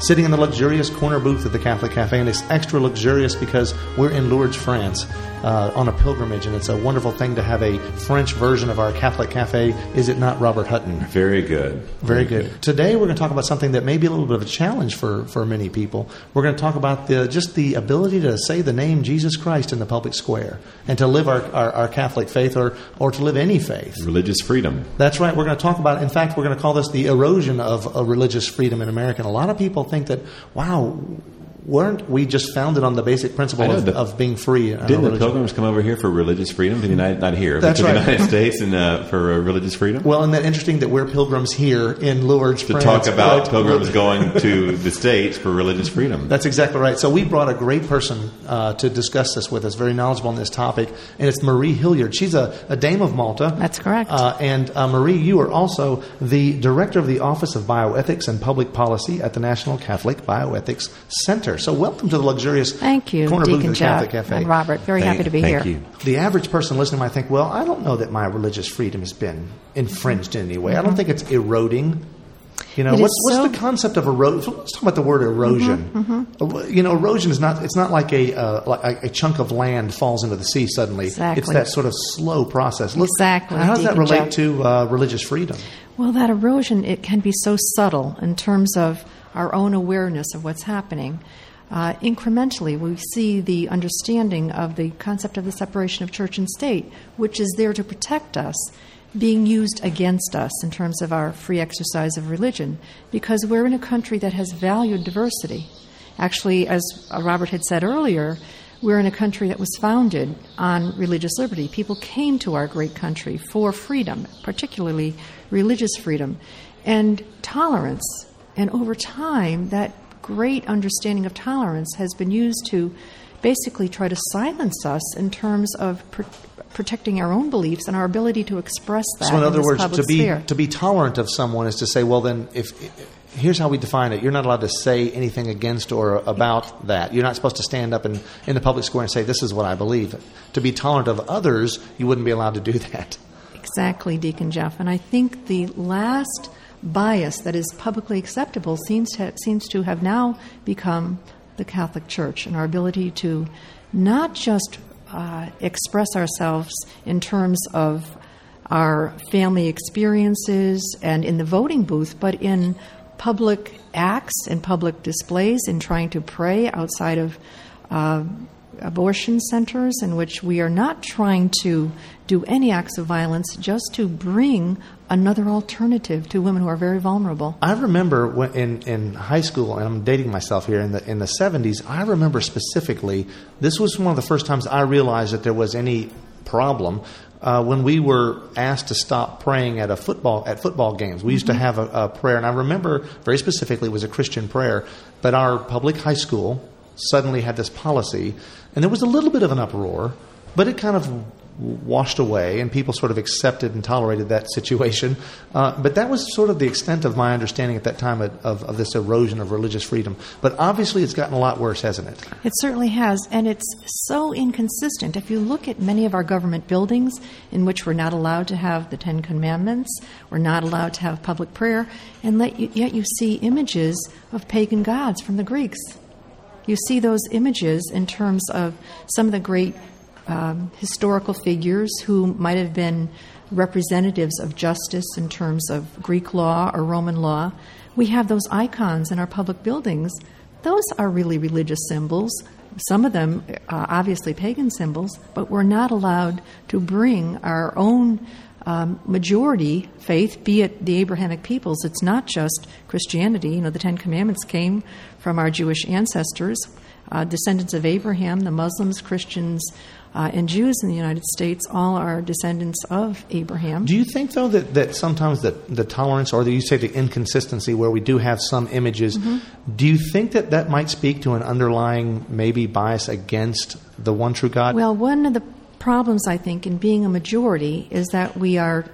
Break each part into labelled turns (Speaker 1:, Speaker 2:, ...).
Speaker 1: sitting in the luxurious corner booth at the Catholic Cafe, and it's extra luxurious because we're in Lourdes, France uh, on a pilgrimage, and it's a wonderful thing to have a French version of our Catholic Cafe. Is it not, Robert Hutton?
Speaker 2: Very good.
Speaker 1: Very, Very good. good. Today we're going to talk about something that may be a little bit of a challenge for, for many people. We're going to talk about the, just the ability to say the name Jesus Christ in the public square and to live our, our, our Catholic faith or, or to live any faith.
Speaker 2: Religious freedom.
Speaker 1: That's right. We're going to talk about, in fact, we're going to call this the erosion of, of religious freedom in America. And a lot of people think that, wow, weren't we just founded on the basic principle of, the, of, being free?
Speaker 2: Didn't the pilgrims come over here for religious freedom? The United, not here,
Speaker 1: That's
Speaker 2: but
Speaker 1: right.
Speaker 2: the United States and uh, for uh, religious freedom.
Speaker 1: Well, isn't that interesting that we're pilgrims here in Lourdes,
Speaker 2: to
Speaker 1: France,
Speaker 2: talk about right? pilgrims going to the states for religious freedom.
Speaker 1: That's exactly right. So we brought a great person uh, to discuss this with us, very knowledgeable on this topic, and it's Marie Hilliard. She's a, a dame of Malta.
Speaker 3: That's correct.
Speaker 1: Uh, and uh, Marie, you are also the director of the Office of Bioethics and Public Policy at the National Catholic Bioethics Center. So welcome to the luxurious
Speaker 3: thank you,
Speaker 1: corner
Speaker 3: Deacon
Speaker 1: booth of the Catholic Cafe.
Speaker 3: And Robert, very
Speaker 2: thank,
Speaker 3: happy to be
Speaker 2: thank
Speaker 3: here.
Speaker 2: You.
Speaker 1: The average person listening might think, well, I don't know that my religious freedom has been infringed in any way. Mm-hmm. I don't think it's eroding. You know,
Speaker 3: it
Speaker 1: what's,
Speaker 3: so
Speaker 1: what's the concept of erosion? Let's talk about the word erosion.
Speaker 3: Mm-hmm,
Speaker 1: mm-hmm. You know, erosion is not, it's not like a, uh, like a chunk of land falls into the sea suddenly.
Speaker 3: Exactly.
Speaker 1: It's that sort of slow process.
Speaker 3: Look, exactly.
Speaker 1: How does that relate
Speaker 3: Jeff.
Speaker 1: to uh, religious freedom?
Speaker 3: Well, that erosion, it can be so subtle in terms of our own awareness of what's happening. Uh, incrementally, we see the understanding of the concept of the separation of church and state, which is there to protect us, being used against us in terms of our free exercise of religion, because we're in a country that has valued diversity. Actually, as Robert had said earlier, we're in a country that was founded on religious liberty. People came to our great country for freedom, particularly religious freedom, and tolerance. And over time, that great understanding of tolerance has been used to basically try to silence us in terms of pr- protecting our own beliefs and our ability to express that.
Speaker 1: So, in other
Speaker 3: this
Speaker 1: words, to be
Speaker 3: sphere.
Speaker 1: to be tolerant of someone is to say, well, then, if here's how we define it: you're not allowed to say anything against or about that. You're not supposed to stand up in in the public square and say, "This is what I believe." To be tolerant of others, you wouldn't be allowed to do that.
Speaker 3: Exactly, Deacon Jeff. And I think the last bias that is publicly acceptable seems to, seems to have now become the Catholic Church and our ability to not just uh, express ourselves in terms of our family experiences and in the voting booth, but in public acts and public displays, in trying to pray outside of uh, abortion centers, in which we are not trying to do any acts of violence, just to bring another alternative to women who are very vulnerable.
Speaker 1: I remember when in, in high school, and I'm dating myself here, in the, in the 70s, I remember specifically, this was one of the first times I realized that there was any problem. Uh, when we were asked to stop praying at a football at football games, we used
Speaker 3: Mm-hmm.
Speaker 1: to have a, a prayer, and I remember very specifically it was a Christian prayer. But our public high school suddenly had this policy, and there was a little bit of an uproar, but it kind of washed away, and people sort of accepted and tolerated that situation. Uh, but that was sort of the extent of my understanding at that time of, of, of, this erosion of religious freedom. But obviously, it's gotten a lot worse, hasn't it?
Speaker 3: It certainly has, and it's so inconsistent. If you look at many of our government buildings in which we're not allowed to have the Ten Commandments, we're not allowed to have public prayer, and yet you see images of pagan gods from the Greeks. You see those images in terms of some of the great um, historical figures who might have been representatives of justice in terms of Greek law or Roman law. We have those icons in our public buildings. Those are really religious symbols. Some of them, uh, obviously, pagan symbols, but we're not allowed to bring our own um, majority faith, be it the Abrahamic peoples. It's not just Christianity. You know, the Ten Commandments came from our Jewish ancestors. uh, descendants of Abraham, the Muslims, Christians, uh, and Jews in the United States all are descendants of Abraham.
Speaker 1: Do you think, though, that, that sometimes the, the tolerance or the, you say the inconsistency where we do have some images,
Speaker 3: Mm-hmm.
Speaker 1: do you think that that might speak to an underlying maybe bias against the one true God?
Speaker 3: Well, one of the problems, I think, in being a majority is that we are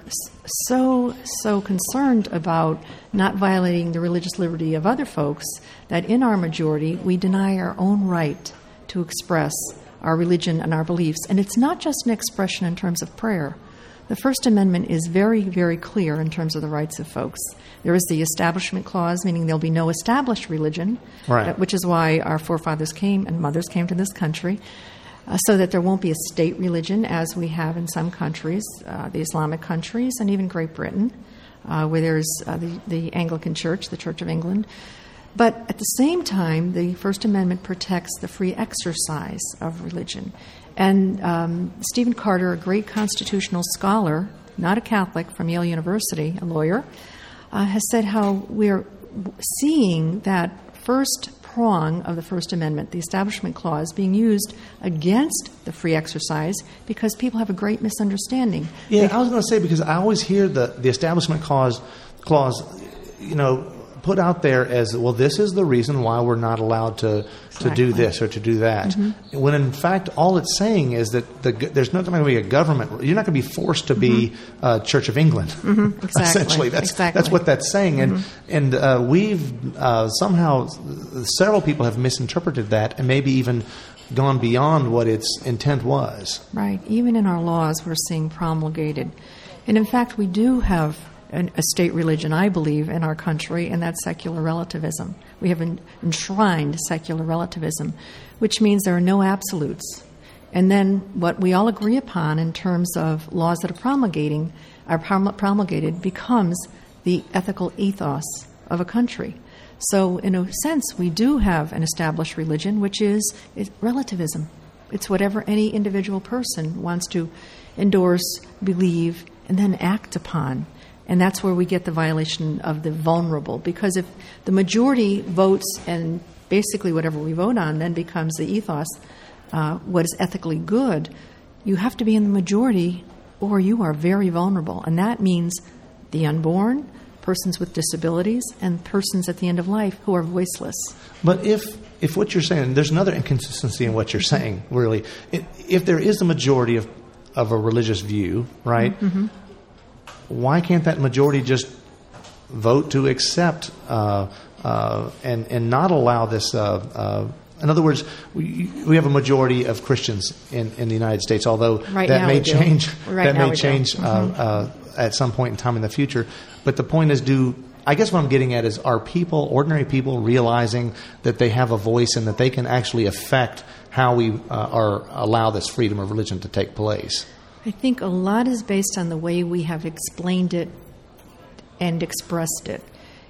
Speaker 3: so, so concerned about not violating the religious liberty of other folks that in our majority we deny our own right to express our religion and our beliefs. And it's not just an expression in terms of prayer. The First Amendment is very, very clear in terms of the rights of folks. There is the Establishment Clause, meaning there'll be no established religion,
Speaker 1: Right.
Speaker 3: Uh, which is why our forefathers came and mothers came to this country, uh, so that there won't be a state religion as we have in some countries, uh, the Islamic countries, and even Great Britain, uh, where there's uh, the, the Anglican Church, the Church of England. But at the same time, the First Amendment protects the free exercise of religion. And um, Stephen Carter, a great constitutional scholar, not a Catholic from Yale University, a lawyer, uh, has said how we're seeing that first prong of the First Amendment, the Establishment Clause, being used against the free exercise because people have a great misunderstanding.
Speaker 1: Yeah, I was going to say because I always hear the the establishment clause clause, you know, put out there as well. This is the reason why we're not allowed to to do this or to do that. When in fact, all it's saying is that the, there's not going to be a government. You're not going to be forced to be uh, Church of England.
Speaker 3: Exactly.
Speaker 1: Essentially, that's
Speaker 3: Exactly.
Speaker 1: that's what that's saying. And and uh, we've uh, somehow several people have misinterpreted that and maybe even gone beyond what its intent was.
Speaker 3: Right. Even in our laws, we're seeing promulgated. And in fact, we do have an, a state religion, I believe, in our country, and that's secular relativism. We have en- enshrined secular relativism, which means there are no absolutes. And then what we all agree upon in terms of laws that are promulgating are promulgated becomes the ethical ethos of a country. So, in a sense, we do have an established religion, which is relativism. It's whatever any individual person wants to endorse, believe, and then act upon. And that's where we get the violation of the vulnerable. Because if the majority votes and basically whatever we vote on then becomes the ethos, uh, what is ethically good, you have to be in the majority or you are very vulnerable. And that means the unborn, persons with disabilities, and persons at the end of life who are voiceless.
Speaker 1: But if if what you're saying, there's another inconsistency in what you're saying. Really, If- if there is a majority of of a religious view, right? Why can't that majority just vote to accept uh, uh, and and not allow this? Uh, uh, in other words, we, we have a majority of Christians in, in the United States, although
Speaker 3: Right
Speaker 1: that may change.
Speaker 3: Right
Speaker 1: that may change uh, uh, at some point in time in the future. But the point is, do I guess what I'm getting at is, are people, ordinary people, realizing that they have a voice and that they can actually affect how we uh, are allow this freedom of religion to take place?
Speaker 3: I think a lot is based on the way we have explained it and expressed it.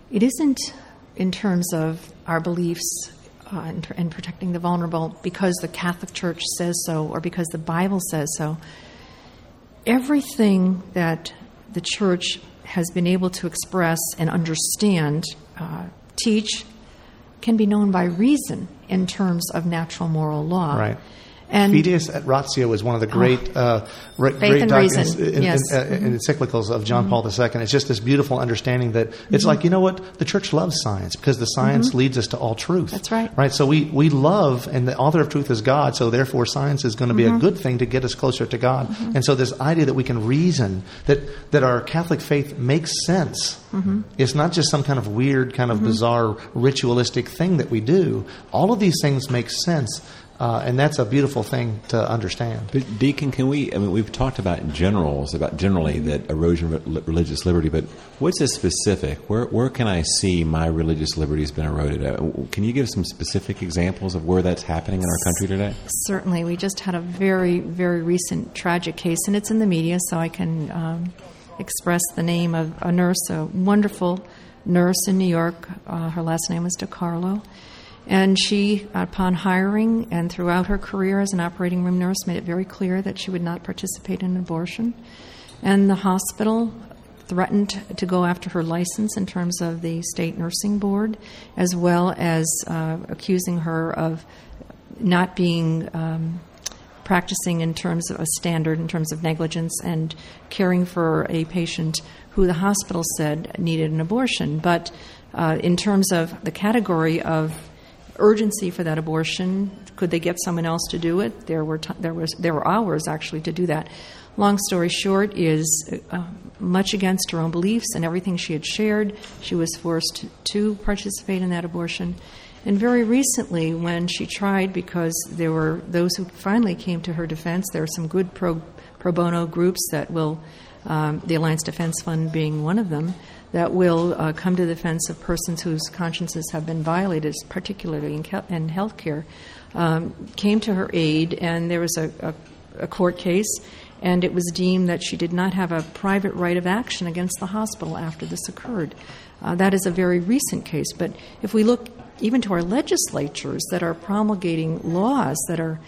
Speaker 3: It isn't in terms of our beliefs uh, and, protecting the vulnerable because the Catholic Church says so or because the Bible says so. Everything that the Church has been able to express and understand, uh, teach, can be known by reason in terms of natural moral law.
Speaker 1: Right.
Speaker 3: And
Speaker 1: Fides et ratio is one of the ah, great, uh, re- great documents in,
Speaker 3: yes.
Speaker 1: in, uh, in mm-hmm. encyclicals of John mm-hmm. Paul II. It's just this beautiful understanding that it's mm-hmm. like, you know what? The church loves science because the science leads us to all truth.
Speaker 3: That's right.
Speaker 1: Right? So we, we love, and the author of truth is God, so therefore science is going to be a good thing to get us closer to God. And so this idea that we can reason, that, that our Catholic faith makes sense. It's not just some kind of weird, kind of bizarre, ritualistic thing that we do. All of these things make sense. Uh, and that's a beautiful thing to understand.
Speaker 2: But Deacon, can we? I mean, we've talked about in generals about generally that erosion of religious liberty, but what's the specific? Where where can I see my religious liberty has been eroded? Can you give some specific examples of where that's happening in our country today?
Speaker 3: Certainly. We just had a very, very recent tragic case, and it's in the media, so I can um, express the name of a nurse, a wonderful nurse in New York. Uh, her last name was DeCarlo. And she, upon hiring and throughout her career as an operating room nurse, made it very clear that she would not participate in an abortion. And the hospital threatened to go after her license in terms of the state nursing board, as well as uh, accusing her of not being um, practicing in terms of a standard, in terms of negligence, and caring for a patient who the hospital said needed an abortion. But uh, in terms of the category of urgency for that abortion, could they get someone else to do it? There were t- there was there were hours actually to do that. Long story short, is uh, much against her own beliefs and everything she had shared. She was forced to participate in that abortion. And very recently, when she tried, because there were those who finally came to her defense, there are some good pro, pro bono groups that will, um, the Alliance Defense Fund being one of them, that will uh, come to the defense of persons whose consciences have been violated, particularly in, in healthcare, um, came to her aid, and there was a, a, a court case and it was deemed that she did not have a private right of action against the hospital after this occurred. Uh, that is a very recent case, but if we look even to our legislatures that are promulgating laws that are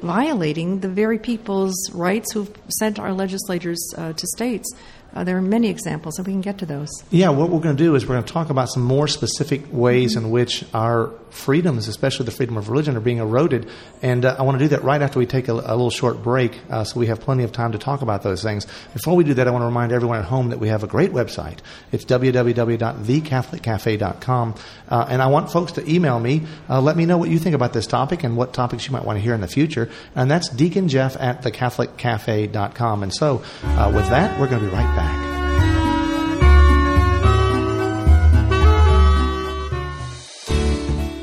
Speaker 3: violating the very people's rights who've sent our legislators uh, to states, uh, there are many examples, and we can get to those.
Speaker 1: Yeah, what we're going to do is we're going to talk about some more specific ways in which our freedoms, especially the freedom of religion, are being eroded. And uh, I want to do that right after we take a, a little short break uh, so we have plenty of time to talk about those things. Before we do that, I want to remind everyone at home that we have a great website. It's www.thecatholiccafe.com. Uh, and I want folks to email me. Uh, let me know what you think about this topic and what topics you might want to hear in the future. And that's Deacon Jeff at thecatholiccafe.com. And so uh, with that, we're going to be right back.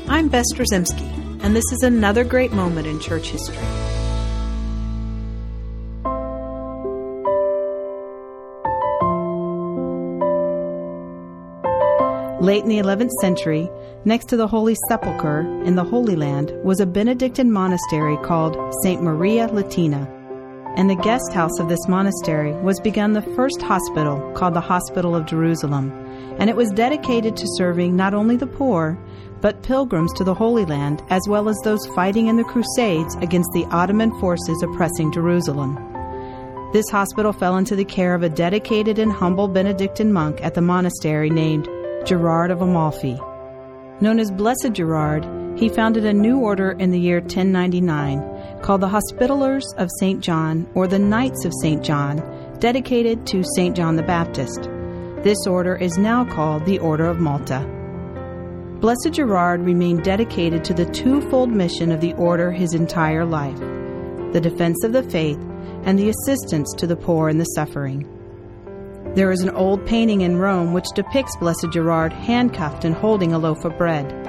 Speaker 4: I'm Bess Drzymski, and this is another great moment in church history. Late in the 11th century, next to the Holy Sepulchre in the Holy Land was a Benedictine monastery called St. Maria Latina. In the guest house of this monastery was begun the first hospital called the Hospital of Jerusalem, and it was dedicated to serving not only the poor, but pilgrims to the Holy Land, as well as those fighting in the Crusades against the Ottoman forces oppressing Jerusalem. This hospital fell into the care of a dedicated and humble Benedictine monk at the monastery named Gerard of Amalfi. Known as Blessed Gerard, he founded a new order in the year 1099 called the Hospitallers of St. John or the Knights of St. John, dedicated to St. John the Baptist. This order is now called the Order of Malta. Blessed Gerard remained dedicated to the twofold mission of the order his entire life the defense of the faith and the assistance to the poor and the suffering. There is an old painting in Rome which depicts Blessed Gerard handcuffed and holding a loaf of bread.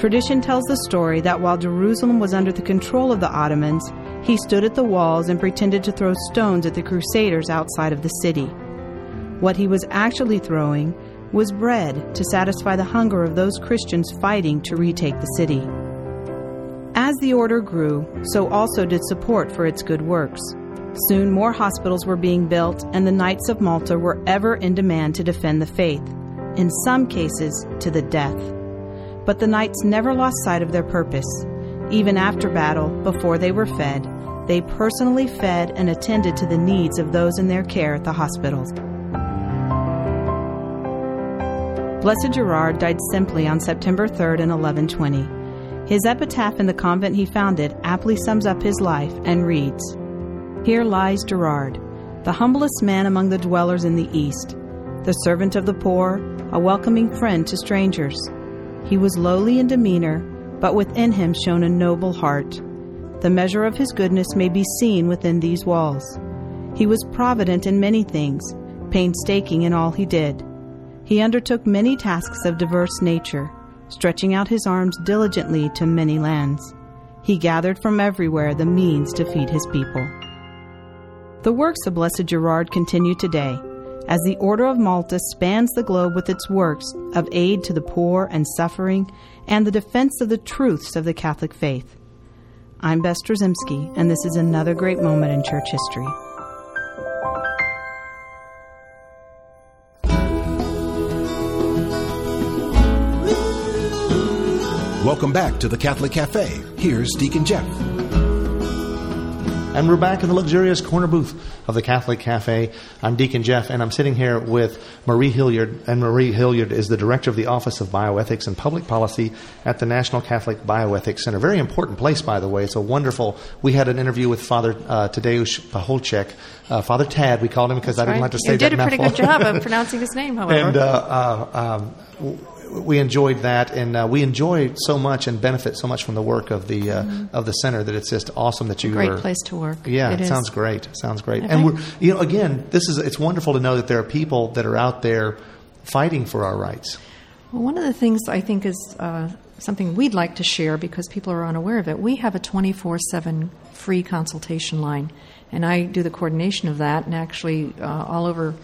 Speaker 4: Tradition tells the story that while Jerusalem was under the control of the Ottomans, he stood at the walls and pretended to throw stones at the Crusaders outside of the city. What he was actually throwing was bread to satisfy the hunger of those Christians fighting to retake the city. As the order grew, so also did support for its good works. Soon more hospitals were being built, and the Knights of Malta were ever in demand to defend the faith, in some cases to the death. But the Knights never lost sight of their purpose. Even after battle, before they were fed, they personally fed and attended to the needs of those in their care at the hospitals. Blessed Gerard died simply on September 3rd in 1120. His epitaph in the convent he founded aptly sums up his life and reads Here lies Gerard, the humblest man among the dwellers in the East, the servant of the poor, a welcoming friend to strangers. He was lowly in demeanor, but within him shone a noble heart. The measure of his goodness may be seen within these walls. He was provident in many things, painstaking in all he did. He undertook many tasks of diverse nature, stretching out his arms diligently to many lands. He gathered from everywhere the means to feed his people. The works of Blessed Gerard continue today, as the Order of Malta spans the globe with its works of aid to the poor and suffering and the defense of the truths of the Catholic faith. I'm Bess Drzymski, and this is another great moment in church history.
Speaker 5: Welcome back to the Catholic Cafe. Here's Deacon Jeff.
Speaker 1: And we're back in the luxurious corner booth of the Catholic Cafe. I'm Deacon Jeff, and I'm sitting here with Marie Hilliard. And Marie Hilliard is the director of the Office of Bioethics and Public Policy at the National Catholic Bioethics Center. Very important place, by the way. It's a wonderful. We had an interview with Father uh, Tadeusz Pacholczyk, uh, Father Tad. We called him because I didn't
Speaker 3: right.
Speaker 1: like to say
Speaker 3: you
Speaker 1: that
Speaker 3: did a pretty
Speaker 1: mouthful.
Speaker 3: good job of pronouncing his name, however.
Speaker 1: and uh, uh, um, we enjoyed that, and uh, we enjoy so much and benefit so much from the work of the uh, of the center that it's just awesome that you
Speaker 3: Mm-hmm. Great
Speaker 1: are-
Speaker 3: place to work.
Speaker 1: Yeah,
Speaker 3: It
Speaker 1: it, sounds great. Sounds great.
Speaker 3: Okay.
Speaker 1: And we're you know again, this is it's wonderful to know that there are people that are out there fighting for our rights.
Speaker 3: Well, one of the things I think is uh, something we'd like to share because people are unaware of it. We have a 24 7 free consultation line, and I do the coordination of that. And actually, uh, all over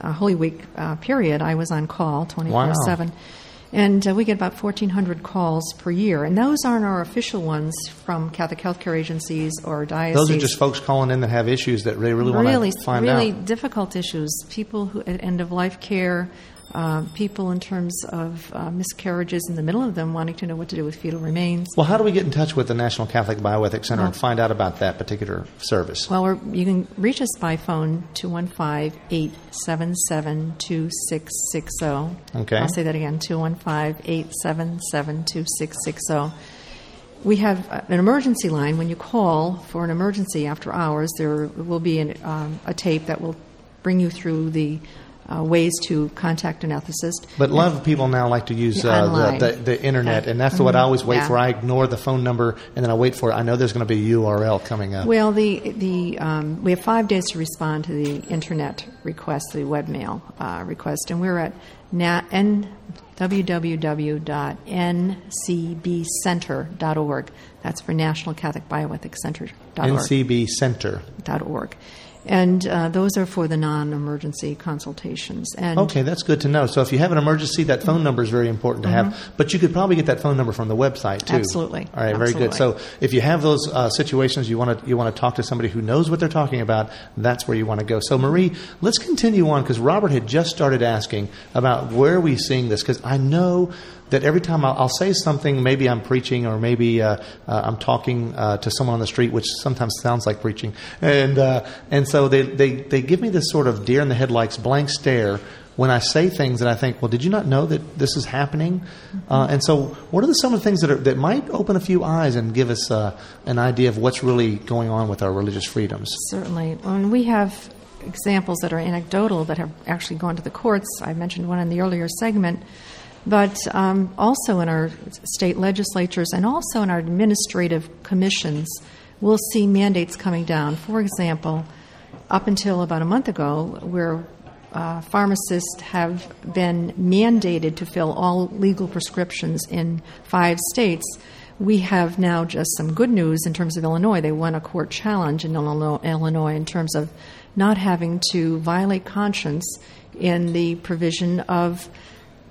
Speaker 3: uh, Holy Week uh, period, I was on call 24 7. And uh, we get about 1,400 calls per year. And those aren't our official ones from Catholic healthcare agencies or dioceses.
Speaker 1: Those are just folks calling in that have issues that they really,
Speaker 3: really,
Speaker 1: want to find
Speaker 3: really
Speaker 1: out.
Speaker 3: difficult issues. People who at end of life care, uh, people in terms of uh, miscarriages in the middle of them wanting to know what to do with fetal remains.
Speaker 1: Well, how do we get in touch with the National Catholic Bioethics Center and find out about that particular service?
Speaker 3: Well, we're, you can reach us by phone 215 877 2660.
Speaker 1: Okay.
Speaker 3: I'll say that again 215 877 2660. We have uh, an emergency line. When you call for an emergency after hours, there will be an, um, a tape that will bring you through the uh, ways to contact an ethicist.
Speaker 1: But a lot of people now like to use uh, the, the, the internet, and that's what I always wait
Speaker 3: Yeah.
Speaker 1: for. I ignore the phone number, and then I wait for it. I know there's going to be a URL coming up.
Speaker 3: Well, the the um, we have five days to respond to the internet request, the webmail uh, request, and we're at na- n- www.ncbcenter.org. That's for National Catholic Bioethics Center.org.
Speaker 1: NCB Center.
Speaker 3: .org. And uh, those are for the non-emergency consultations. And
Speaker 1: Okay, that's good to know. So if you have an emergency, that phone number is very important to have. But you could probably get that phone number from the website too.
Speaker 3: Mm-hmm. Absolutely.
Speaker 1: All right, very good. So if you have those uh, situations, you want to you want to talk to somebody who knows what they're talking about. That's where you want to go. So Marie, let's continue on because Robert had just started asking about where are we seeing this because I know. That every time I'll, I'll say something, maybe I'm preaching or maybe uh, uh, I'm talking uh, to someone on the street, which sometimes sounds like preaching, and uh, and so they, they they give me this sort of deer in the headlights blank stare when I say things that I think, well, did you not know that this is happening? Uh, and so, what are the, some of the things that are, that might open a few eyes and give us uh, an idea of what's really going on with our religious freedoms?
Speaker 3: Certainly. And we have examples that are anecdotal that have actually gone to the courts. I mentioned one in the earlier segment. But um, also in our state legislatures and also in our administrative commissions, we'll see mandates coming down. For example, up until about a month ago, where uh, pharmacists have been mandated to fill all legal prescriptions in five states. We have now just some good news in terms of Illinois. They won a court challenge in Illinois, Illinois in terms of not having to violate conscience in the provision of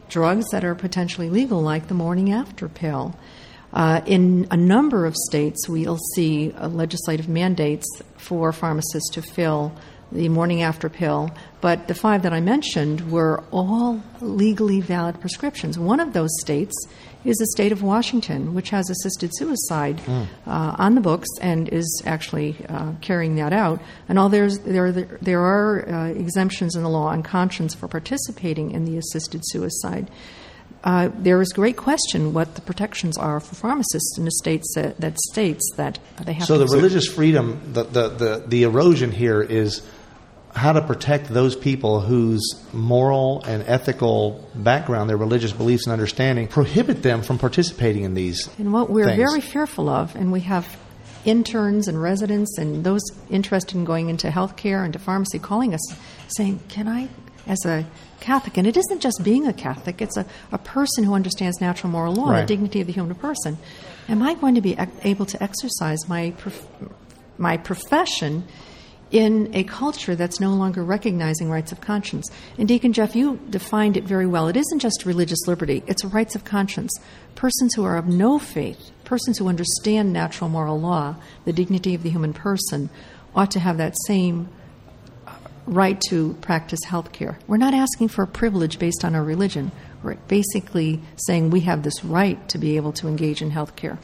Speaker 3: drugs that are potentially legal, like the morning after pill. Uh, in a number of states, we'll see uh, legislative mandates for pharmacists to fill the morning after pill, but the five that I mentioned were all legally valid prescriptions. One of those states is the state of Washington, which has assisted suicide uh, on the books and is actually uh, carrying that out. And all there's, there, there are uh, exemptions in the law on conscience for participating in the assisted suicide. Uh, there is great question what the protections are for pharmacists in the states that, that states that they have
Speaker 1: So the religious freedom, the, the, the, the erosion here is how to protect those people whose moral and ethical background, their religious beliefs and understanding, prohibit them from participating in these.
Speaker 3: And what we're
Speaker 1: things.
Speaker 3: very fearful of, and we have interns and residents and those interested in going into healthcare and to pharmacy calling us saying, Can I, as a Catholic, and it isn't just being a Catholic, it's a, a person who understands natural moral law and
Speaker 1: Right.
Speaker 3: the dignity of the human person, am I going to be able to exercise my, prof- my profession? In a culture that's no longer recognizing rights of conscience. And Deacon Jeff, you defined it very well. It isn't just religious liberty, it's rights of conscience. Persons who are of no faith, persons who understand natural moral law, the dignity of the human person, ought to have that same uh, right to practice health care. We're not asking for a privilege based on our religion. We're basically saying we have this right to be able to engage in health care.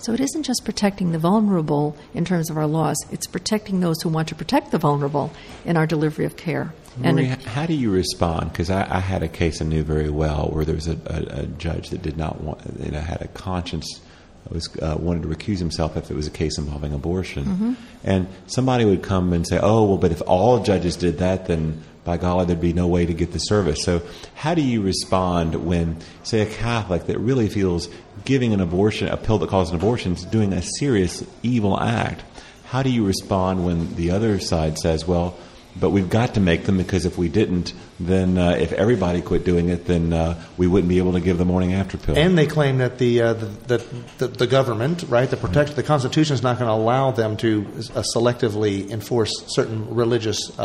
Speaker 3: So it isn't just protecting the vulnerable in terms of our laws, it's protecting those who want to protect the vulnerable in our delivery of care.
Speaker 2: Marie, how do you respond? Because I, I, had a case I knew very well where there was a, a, a judge that did not want, you know, had a conscience was uh, wanted to recuse himself if it was a case involving abortion, mm-hmm. and somebody would come and say, "Oh, well, but if all judges did that, then by golly, there'd be no way to get the service." So, how do you respond when, say, a Catholic that really feels giving an abortion, a pill that causes an abortion, is doing a serious evil act? How do you respond when the other side says, "Well"? but we've got to make them because if we didn't, then uh, if everybody quit doing it, then uh, we wouldn't be able to give the morning after pill.
Speaker 1: And they claim that the uh, the, the, the, government, right, the protect the Constitution is not going to allow them to uh, selectively enforce certain religious.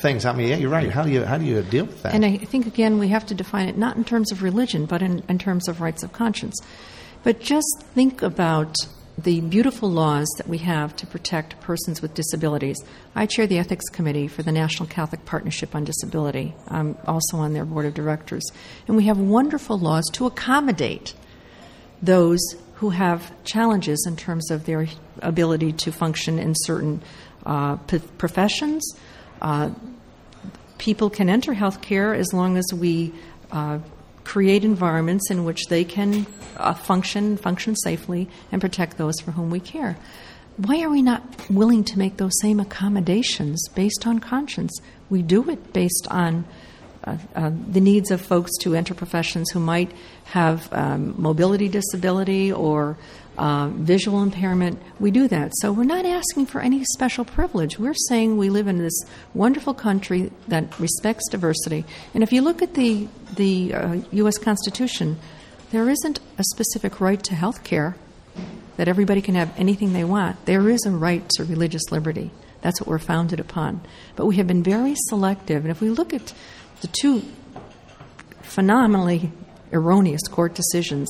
Speaker 1: Things. I mean, yeah, you're right. How do you how do you deal with that?
Speaker 3: And I think again we have to define it not in terms of religion, but in, in terms of rights of conscience. But just think about the beautiful laws that we have to protect persons with disabilities. I chair the ethics committee for the National Catholic Partnership on Disability. I'm also on their board of directors. And we have wonderful laws to accommodate those who have challenges in terms of their ability to function in certain uh, p- professions. Uh, people can enter healthcare as long as we uh, create environments in which they can uh, function, function safely, and protect those for whom we care. Why are we not willing to make those same accommodations based on conscience? We do it based on uh, uh, the needs of folks to enter professions who might have um, mobility disability or uh, visual impairment, we do that. So we're not asking for any special privilege. We're saying we live in this wonderful country that respects diversity. And if you look at the, the uh, U.S. Constitution, there isn't a specific right to health care that everybody can have anything they want. There is a right to religious liberty. That's what we're founded upon. But we have been very selective. And if we look at the two phenomenally erroneous court decisions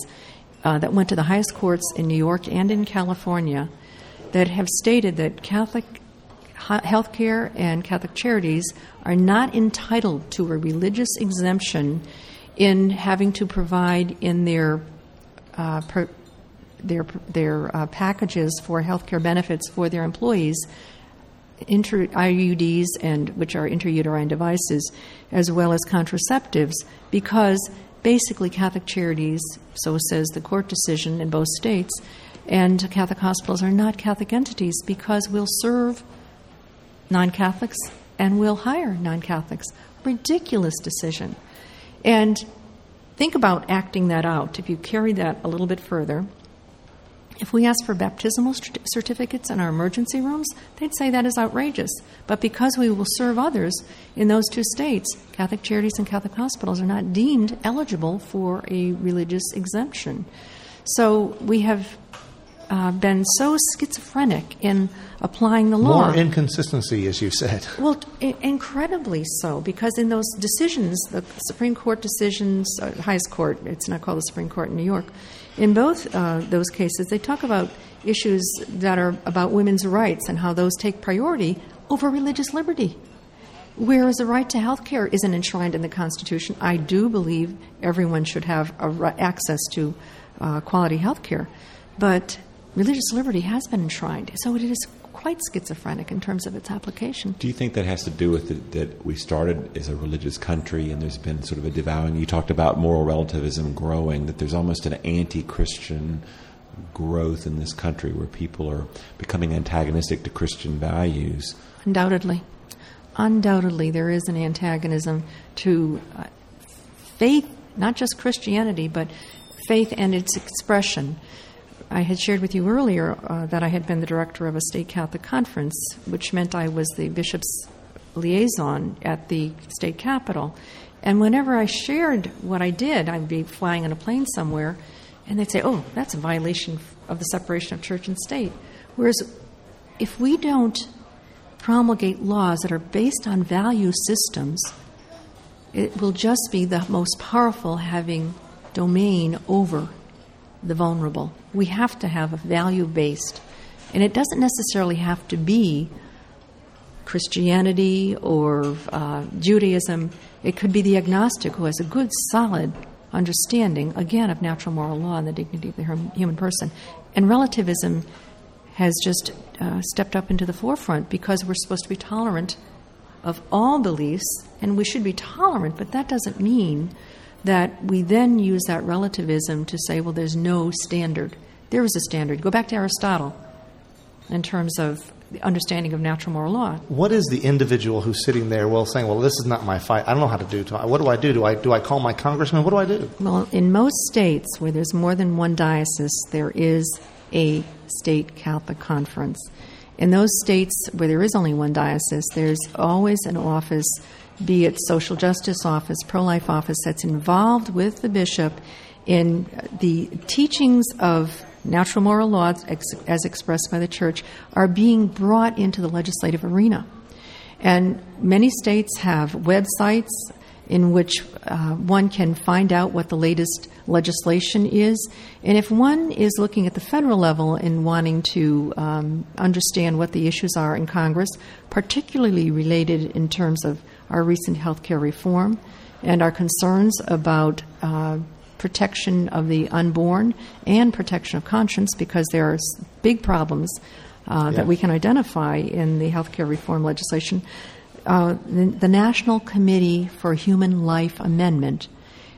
Speaker 3: uh, that went to the highest courts in New York and in California that have stated that Catholic health care and Catholic charities are not entitled to a religious exemption in having to provide in their uh, per, their their uh, packages for health care benefits for their employees inter- IUDs and which are intrauterine devices as well as contraceptives because basically Catholic charities, so says the court decision in both states, and Catholic hospitals are not Catholic entities because we'll serve non Catholics and we'll hire non Catholics. Ridiculous decision. And think about acting that out. If you carry that a little bit further, if we ask for baptismal certificates in our emergency rooms, they'd say that is outrageous. But because we will serve others in those two states, Catholic charities and Catholic hospitals are not deemed eligible for a religious exemption. So we have uh, been so schizophrenic in applying the law.
Speaker 1: More inconsistency, as you said.
Speaker 3: Well, I- incredibly so, because in those decisions, the Supreme Court decisions, uh, highest court, it's not called the Supreme Court in New York, in both uh, those cases, they talk about issues that are about women's rights and how those take priority over religious liberty. Whereas the right to health care isn't enshrined in the Constitution, I do believe everyone should have access to uh, quality health care. But religious liberty has been enshrined, so it is quite schizophrenic in terms of its application.
Speaker 2: Do you think that has to do with the, that we started as a religious country and there's been sort of a devouring? You talked about moral relativism growing, that there's almost an anti Christian growth in this country where people are becoming antagonistic to Christian values.
Speaker 3: Undoubtedly. Undoubtedly, there is an antagonism to uh, faith, not just Christianity, but faith and its expression. I had shared with you earlier uh, that I had been the director of a state Catholic conference, which meant I was the bishop's liaison at the state capitol. And whenever I shared what I did, I'd be flying on a plane somewhere, and they'd say, oh, that's a violation of the separation of church and state. Whereas if we don't promulgate laws that are based on value systems, it will just be the most powerful having domain over the vulnerable. We have to have a value based, and it doesn't necessarily have to be Christianity or uh, Judaism. It could be the agnostic who has a good, solid understanding, again, of natural moral law and the dignity of the human person. And relativism has just uh, stepped up into the forefront because we're supposed to be tolerant of all beliefs, and we should be tolerant, but that doesn't mean that we then use that relativism to say, well, there's no standard. There is a standard. Go back to Aristotle in terms of the understanding of natural moral law.
Speaker 1: What is the individual who's sitting there, well, saying, "Well, this is not my fight. I don't know how to do. it. What do I do? Do I do I call my congressman? What do I do?"
Speaker 3: Well, in most states where there's more than one diocese, there is a state Catholic conference. In those states where there is only one diocese, there's always an office, be it social justice office, pro life office, that's involved with the bishop in the teachings of natural moral laws ex- as expressed by the church are being brought into the legislative arena. And many states have websites in which uh, one can find out what the latest legislation is. And if one is looking at the federal level and wanting to um, understand what the issues are in Congress, particularly related in terms of our recent health care reform and our concerns about uh, protection of the unborn and protection of conscience, because there are big problems uh,
Speaker 1: Yeah.
Speaker 3: that we can identify in the healthcare reform legislation. Uh, the, the National Committee for Human Life Amendment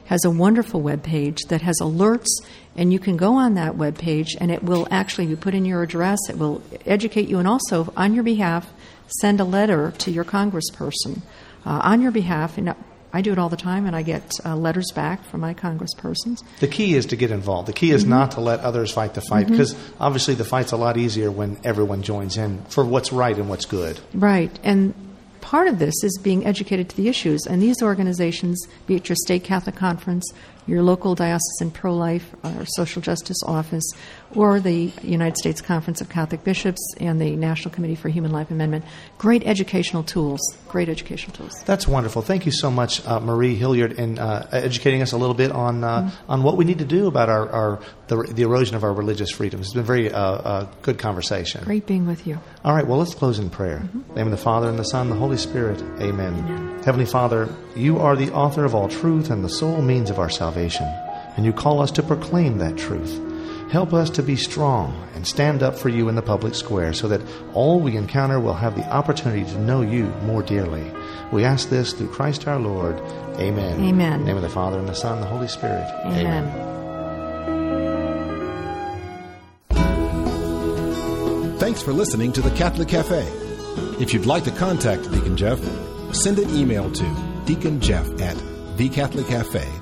Speaker 3: has a wonderful web page that has alerts, and you can go on that web page, and it will actually, you put in your address, it will educate you, and also on your behalf, send a letter to your congressperson uh, on your behalf. And I do it all the time, and I get uh, letters back from my congresspersons.
Speaker 1: The key is to get involved. The key is not to let others fight the fight because obviously the fight's a lot easier when everyone joins in for what's right and what's good.
Speaker 3: Right. And part of this is being educated to the issues. And these organizations, be it your state Catholic conference, your local diocesan pro life or social justice office, or the United States Conference of Catholic Bishops and the National Committee for Human Life Amendment, great educational tools. Great educational tools.
Speaker 1: That's wonderful. Thank you so much, uh, Marie Hilliard, in uh, educating us a little bit on uh, on what we need to do about our, our the, the erosion of our religious freedoms. It's been a very uh, uh, good conversation.
Speaker 3: Great being with you.
Speaker 1: All right, well, let's close in prayer. In the name of the Father, and the Son, and the Holy Spirit. Amen. Heavenly Father, you are the author of all truth and the sole means of our salvation, and you call us to proclaim that truth. Help us to be strong and stand up for you in the public square so that all we encounter will have the opportunity to know you more dearly. We ask this through Christ our Lord. Amen.
Speaker 3: Amen.
Speaker 1: In the name of the Father, and the Son, and the Holy Spirit.
Speaker 3: Amen.
Speaker 5: Thanks for listening to the Catholic Cafe. If you'd like to contact Deacon Jeff, send an email to deaconjeff at thecatholiccafe.com.